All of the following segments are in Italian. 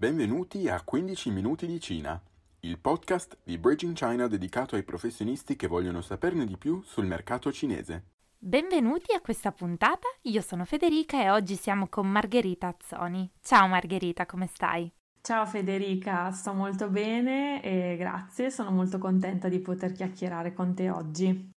Benvenuti a 15 minuti di Cina, il podcast di Bridging China dedicato ai professionisti che vogliono saperne di più sul mercato cinese. Benvenuti a questa puntata, io sono Federica e oggi siamo con Margherita Azzoni. Ciao Margherita, come stai? Ciao Federica, sto molto bene e grazie, sono molto contenta di poter chiacchierare con te oggi.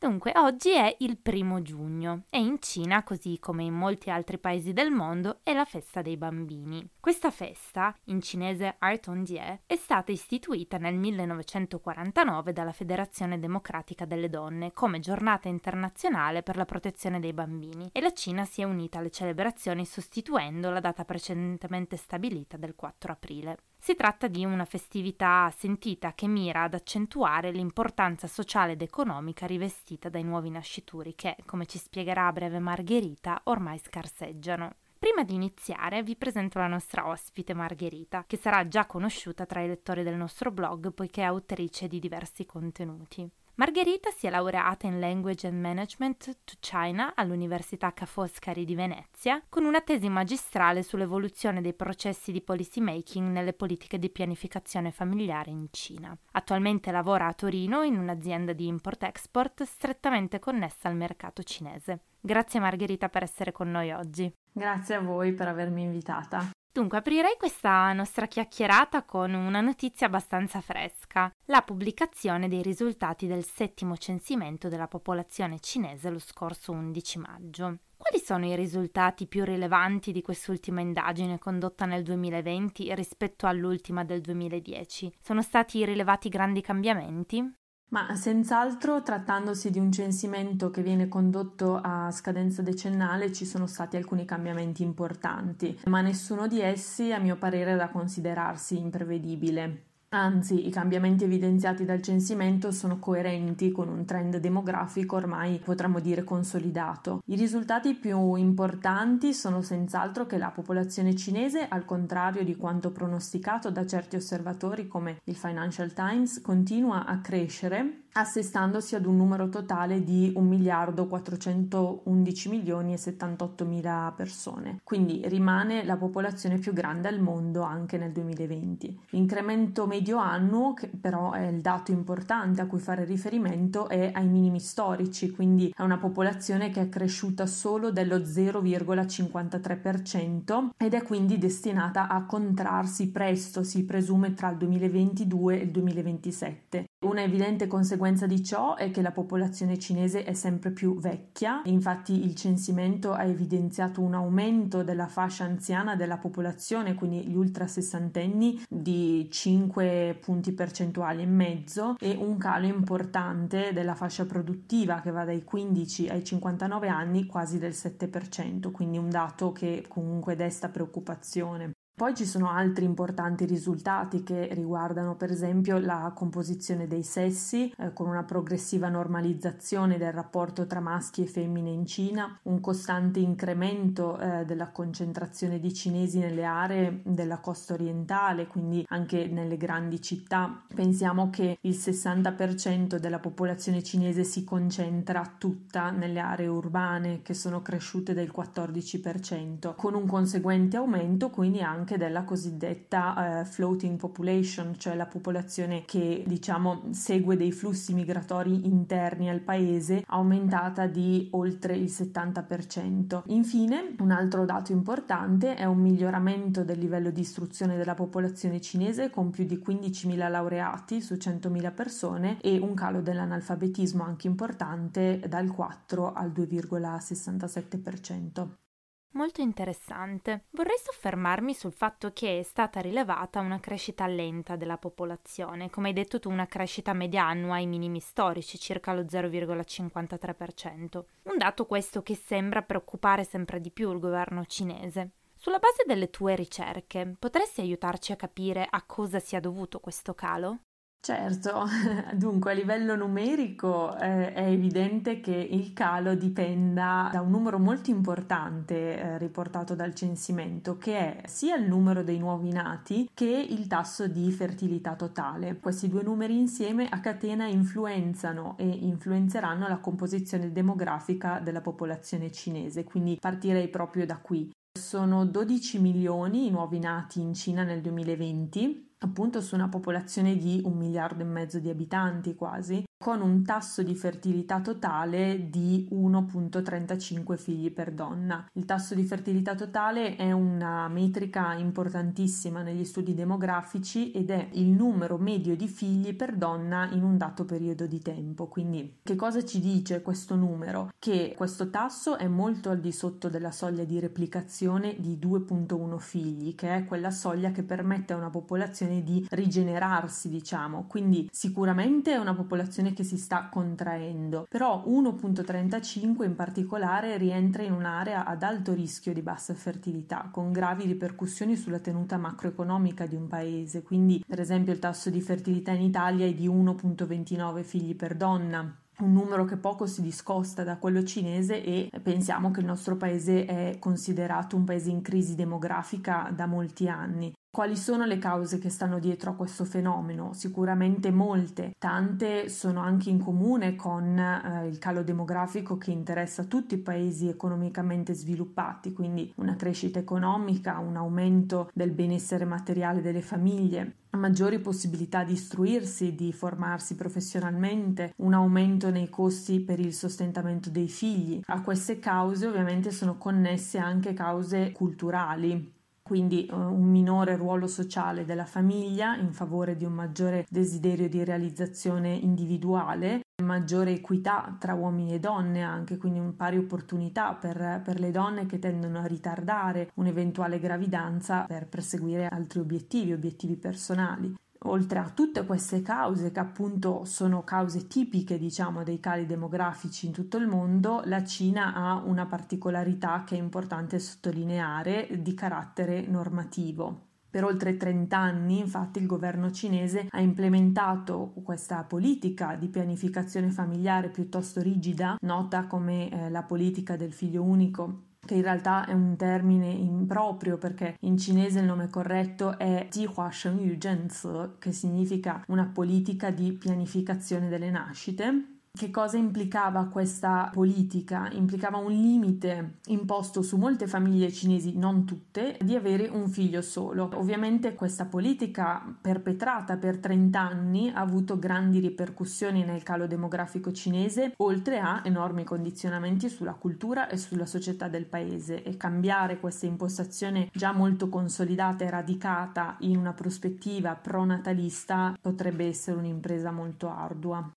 Dunque, oggi è il primo giugno e in Cina, così come in molti altri paesi del mondo, è la festa dei bambini. Questa festa, in cinese Art on Die, è stata istituita nel 1949 dalla Federazione Democratica delle Donne come giornata internazionale per la protezione dei bambini e la Cina si è unita alle celebrazioni sostituendo la data precedentemente stabilita del 4 aprile. Si tratta di una festività sentita che mira ad accentuare l'importanza sociale ed economica rivestita dai nuovi nascituri che, come ci spiegherà a breve Margherita, ormai scarseggiano. Prima di iniziare vi presento la nostra ospite Margherita, che sarà già conosciuta tra i lettori del nostro blog poiché è autrice di diversi contenuti. Margherita si è laureata in Language and Management to China all'Università Ca' Foscari di Venezia con una tesi magistrale sull'evoluzione dei processi di policy making nelle politiche di pianificazione familiare in Cina. Attualmente lavora a Torino in un'azienda di import-export strettamente connessa al mercato cinese. Grazie Margherita per essere con noi oggi. Grazie a voi per avermi invitata. Dunque, aprirei questa nostra chiacchierata con una notizia abbastanza fresca, la pubblicazione dei risultati del settimo censimento della popolazione cinese lo scorso 11 maggio. Quali sono i risultati più rilevanti di quest'ultima indagine condotta nel 2020 rispetto all'ultima del 2010? Sono stati rilevati grandi cambiamenti? Ma senz'altro, trattandosi di un censimento che viene condotto a scadenza decennale, ci sono stati alcuni cambiamenti importanti, ma nessuno di essi, a mio parere, è da considerarsi imprevedibile. Anzi, i cambiamenti evidenziati dal censimento sono coerenti con un trend demografico ormai potremmo dire consolidato. I risultati più importanti sono senz'altro che la popolazione cinese, al contrario di quanto pronosticato da certi osservatori come il Financial Times, continua a crescere assestandosi ad un numero totale di 1 miliardo 411 milioni e 78 mila persone. Quindi rimane la popolazione più grande al mondo anche nel 2020. L'incremento medio annuo, che però è il dato importante a cui fare riferimento, è ai minimi storici, quindi è una popolazione che è cresciuta solo dello 0,53% ed è quindi destinata a contrarsi presto, si presume tra il 2022 e il 2027. Una evidente conseguenza di ciò è che la popolazione cinese è sempre più vecchia, infatti il censimento ha evidenziato un aumento della fascia anziana della popolazione, quindi gli ultra sessantenni, di 5 punti percentuali e mezzo e un calo importante della fascia produttiva che va dai 15 ai 59 anni quasi del 7%, quindi un dato che comunque desta preoccupazione. Poi ci sono altri importanti risultati che riguardano per esempio la composizione dei sessi eh, con una progressiva normalizzazione del rapporto tra maschi e femmine in Cina, un costante incremento eh, della concentrazione di cinesi nelle aree della costa orientale, quindi anche nelle grandi città. Pensiamo che il 60% della popolazione cinese si concentra tutta nelle aree urbane che sono cresciute del 14%, con un conseguente aumento quindi anche anche della cosiddetta uh, floating population, cioè la popolazione che diciamo segue dei flussi migratori interni al paese, aumentata di oltre il 70%. Infine, un altro dato importante è un miglioramento del livello di istruzione della popolazione cinese con più di 15.000 laureati su 100.000 persone e un calo dell'analfabetismo anche importante dal 4 al 2,67%. Molto interessante. Vorrei soffermarmi sul fatto che è stata rilevata una crescita lenta della popolazione, come hai detto tu una crescita media annua ai minimi storici, circa lo 0,53%. Un dato questo che sembra preoccupare sempre di più il governo cinese. Sulla base delle tue ricerche, potresti aiutarci a capire a cosa sia dovuto questo calo? Certo, dunque a livello numerico eh, è evidente che il calo dipenda da un numero molto importante eh, riportato dal censimento, che è sia il numero dei nuovi nati che il tasso di fertilità totale. Questi due numeri insieme a catena influenzano e influenzeranno la composizione demografica della popolazione cinese, quindi partirei proprio da qui. Sono 12 milioni i nuovi nati in Cina nel 2020 appunto su una popolazione di un miliardo e mezzo di abitanti quasi, con un tasso di fertilità totale di 1.35 figli per donna. Il tasso di fertilità totale è una metrica importantissima negli studi demografici ed è il numero medio di figli per donna in un dato periodo di tempo. Quindi che cosa ci dice questo numero? Che questo tasso è molto al di sotto della soglia di replicazione di 2.1 figli, che è quella soglia che permette a una popolazione di rigenerarsi, diciamo. Quindi sicuramente è una popolazione che si sta contraendo, però 1.35 in particolare rientra in un'area ad alto rischio di bassa fertilità, con gravi ripercussioni sulla tenuta macroeconomica di un paese, quindi per esempio il tasso di fertilità in Italia è di 1.29 figli per donna, un numero che poco si discosta da quello cinese e pensiamo che il nostro paese è considerato un paese in crisi demografica da molti anni. Quali sono le cause che stanno dietro a questo fenomeno? Sicuramente molte, tante sono anche in comune con eh, il calo demografico che interessa tutti i paesi economicamente sviluppati, quindi una crescita economica, un aumento del benessere materiale delle famiglie, maggiori possibilità di istruirsi, di formarsi professionalmente, un aumento nei costi per il sostentamento dei figli. A queste cause ovviamente sono connesse anche cause culturali quindi eh, un minore ruolo sociale della famiglia in favore di un maggiore desiderio di realizzazione individuale, maggiore equità tra uomini e donne anche, quindi un pari opportunità per, per le donne che tendono a ritardare un'eventuale gravidanza per perseguire altri obiettivi, obiettivi personali oltre a tutte queste cause che appunto sono cause tipiche diciamo dei cali demografici in tutto il mondo, la Cina ha una particolarità che è importante sottolineare di carattere normativo. Per oltre 30 anni, infatti, il governo cinese ha implementato questa politica di pianificazione familiare piuttosto rigida, nota come eh, la politica del figlio unico che in realtà è un termine improprio perché in cinese il nome corretto è Jihua Shengyu Zhenzi, che significa una politica di pianificazione delle nascite che cosa implicava questa politica? Implicava un limite imposto su molte famiglie cinesi, non tutte, di avere un figlio solo. Ovviamente questa politica perpetrata per 30 anni ha avuto grandi ripercussioni nel calo demografico cinese, oltre a enormi condizionamenti sulla cultura e sulla società del paese e cambiare questa impostazione già molto consolidata e radicata in una prospettiva pronatalista potrebbe essere un'impresa molto ardua.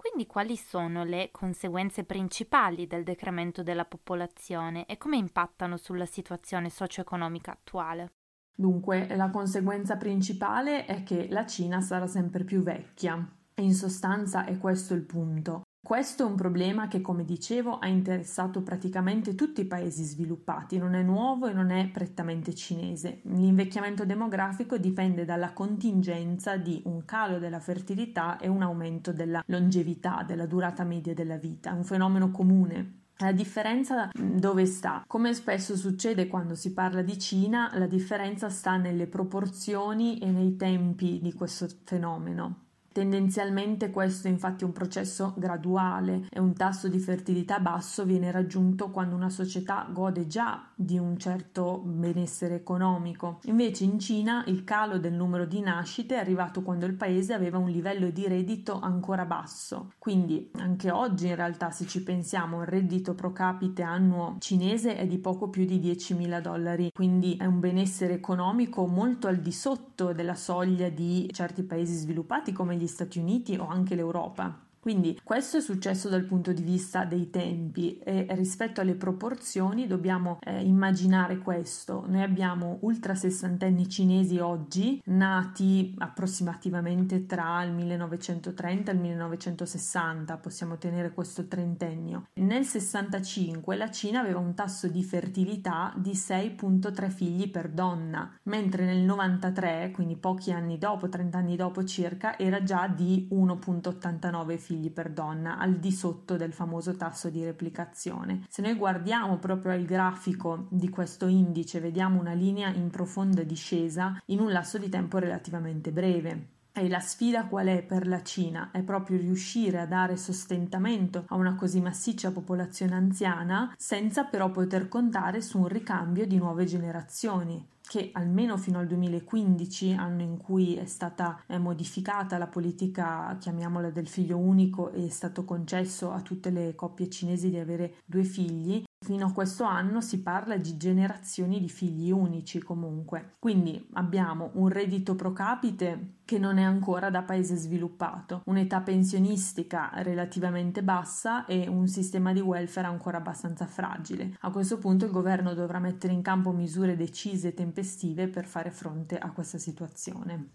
Quindi quali sono le conseguenze principali del decremento della popolazione e come impattano sulla situazione socio-economica attuale? Dunque, la conseguenza principale è che la Cina sarà sempre più vecchia. In sostanza è questo il punto. Questo è un problema che, come dicevo, ha interessato praticamente tutti i paesi sviluppati, non è nuovo e non è prettamente cinese. L'invecchiamento demografico dipende dalla contingenza di un calo della fertilità e un aumento della longevità, della durata media della vita, un fenomeno comune. La differenza dove sta? Come spesso succede quando si parla di Cina, la differenza sta nelle proporzioni e nei tempi di questo fenomeno. Tendenzialmente questo è infatti un processo graduale e un tasso di fertilità basso viene raggiunto quando una società gode già di un certo benessere economico. Invece in Cina il calo del numero di nascite è arrivato quando il paese aveva un livello di reddito ancora basso. Quindi anche oggi in realtà se ci pensiamo il reddito pro capite annuo cinese è di poco più di 10.000 dollari, quindi è un benessere economico molto al di sotto della soglia di certi paesi sviluppati come gli Stati Uniti o anche l'Europa. Quindi questo è successo dal punto di vista dei tempi e rispetto alle proporzioni dobbiamo eh, immaginare questo. Noi abbiamo ultra sessantenni cinesi oggi nati approssimativamente tra il 1930 e il 1960, possiamo tenere questo trentennio. Nel 65 la Cina aveva un tasso di fertilità di 6.3 figli per donna, mentre nel 93, quindi pochi anni dopo, 30 anni dopo circa, era già di 1.89 figli figli per donna, al di sotto del famoso tasso di replicazione. Se noi guardiamo proprio il grafico di questo indice, vediamo una linea in profonda discesa in un lasso di tempo relativamente breve. E la sfida qual è per la Cina? È proprio riuscire a dare sostentamento a una così massiccia popolazione anziana senza però poter contare su un ricambio di nuove generazioni che almeno fino al 2015, anno in cui è stata eh, modificata la politica, chiamiamola del figlio unico, e è stato concesso a tutte le coppie cinesi di avere due figli, Fino a questo anno si parla di generazioni di figli unici comunque, quindi abbiamo un reddito pro capite che non è ancora da paese sviluppato, un'età pensionistica relativamente bassa e un sistema di welfare ancora abbastanza fragile. A questo punto il governo dovrà mettere in campo misure decise e tempestive per fare fronte a questa situazione.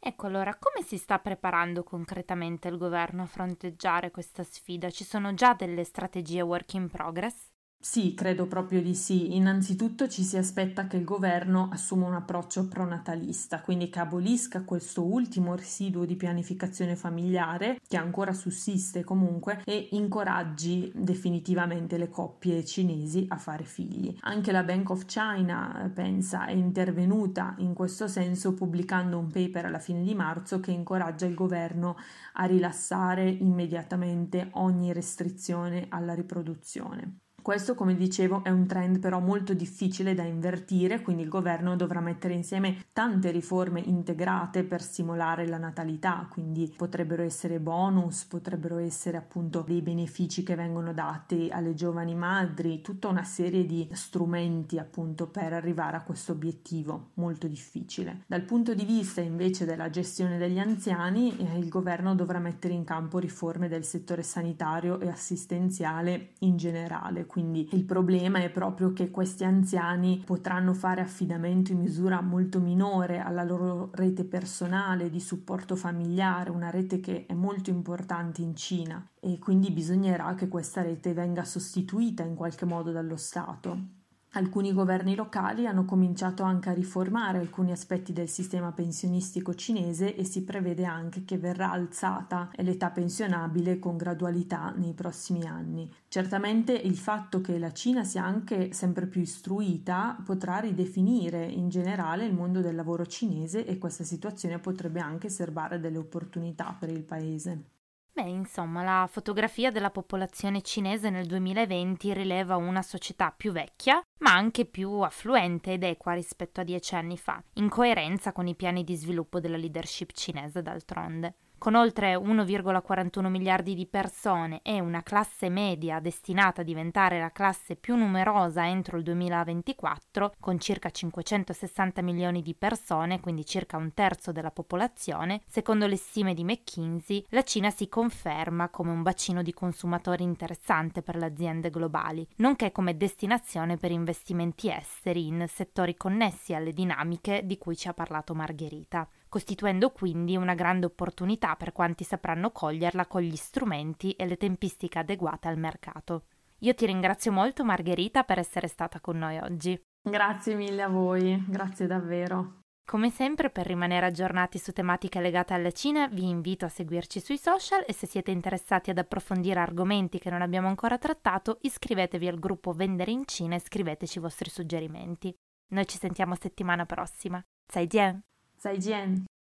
Ecco allora, come si sta preparando concretamente il governo a fronteggiare questa sfida? Ci sono già delle strategie work in progress? Sì, credo proprio di sì. Innanzitutto ci si aspetta che il governo assuma un approccio pronatalista, quindi che abolisca questo ultimo residuo di pianificazione familiare che ancora sussiste comunque e incoraggi definitivamente le coppie cinesi a fare figli. Anche la Bank of China, pensa, è intervenuta in questo senso pubblicando un paper alla fine di marzo che incoraggia il governo a rilassare immediatamente ogni restrizione alla riproduzione. Questo, come dicevo, è un trend però molto difficile da invertire, quindi il governo dovrà mettere insieme tante riforme integrate per stimolare la natalità, quindi potrebbero essere bonus, potrebbero essere appunto dei benefici che vengono dati alle giovani madri, tutta una serie di strumenti appunto per arrivare a questo obiettivo molto difficile. Dal punto di vista invece della gestione degli anziani, eh, il governo dovrà mettere in campo riforme del settore sanitario e assistenziale in generale quindi il problema è proprio che questi anziani potranno fare affidamento in misura molto minore alla loro rete personale di supporto familiare, una rete che è molto importante in Cina e quindi bisognerà che questa rete venga sostituita in qualche modo dallo Stato. Alcuni governi locali hanno cominciato anche a riformare alcuni aspetti del sistema pensionistico cinese e si prevede anche che verrà alzata l'età pensionabile con gradualità nei prossimi anni. Certamente il fatto che la Cina sia anche sempre più istruita potrà ridefinire in generale il mondo del lavoro cinese e questa situazione potrebbe anche serbare delle opportunità per il paese. Beh, insomma, la fotografia della popolazione cinese nel 2020 rileva una società più vecchia, ma anche più affluente ed equa rispetto a dieci anni fa, in coerenza con i piani di sviluppo della leadership cinese d'altronde. Con oltre 1,41 miliardi di persone e una classe media destinata a diventare la classe più numerosa entro il 2024, con circa 560 milioni di persone, quindi circa un terzo della popolazione, secondo le stime di McKinsey, la Cina si conferma come un bacino di consumatori interessante per le aziende globali, nonché come destinazione per investimenti esteri in settori connessi alle dinamiche di cui ci ha parlato Margherita costituendo quindi una grande opportunità per quanti sapranno coglierla con gli strumenti e le tempistiche adeguate al mercato. Io ti ringrazio molto Margherita per essere stata con noi oggi. Grazie mille a voi, grazie davvero. Come sempre, per rimanere aggiornati su tematiche legate alla Cina, vi invito a seguirci sui social e se siete interessati ad approfondire argomenti che non abbiamo ancora trattato, iscrivetevi al gruppo Vendere in Cina e scriveteci i vostri suggerimenti. Noi ci sentiamo settimana prossima. 再见。再见。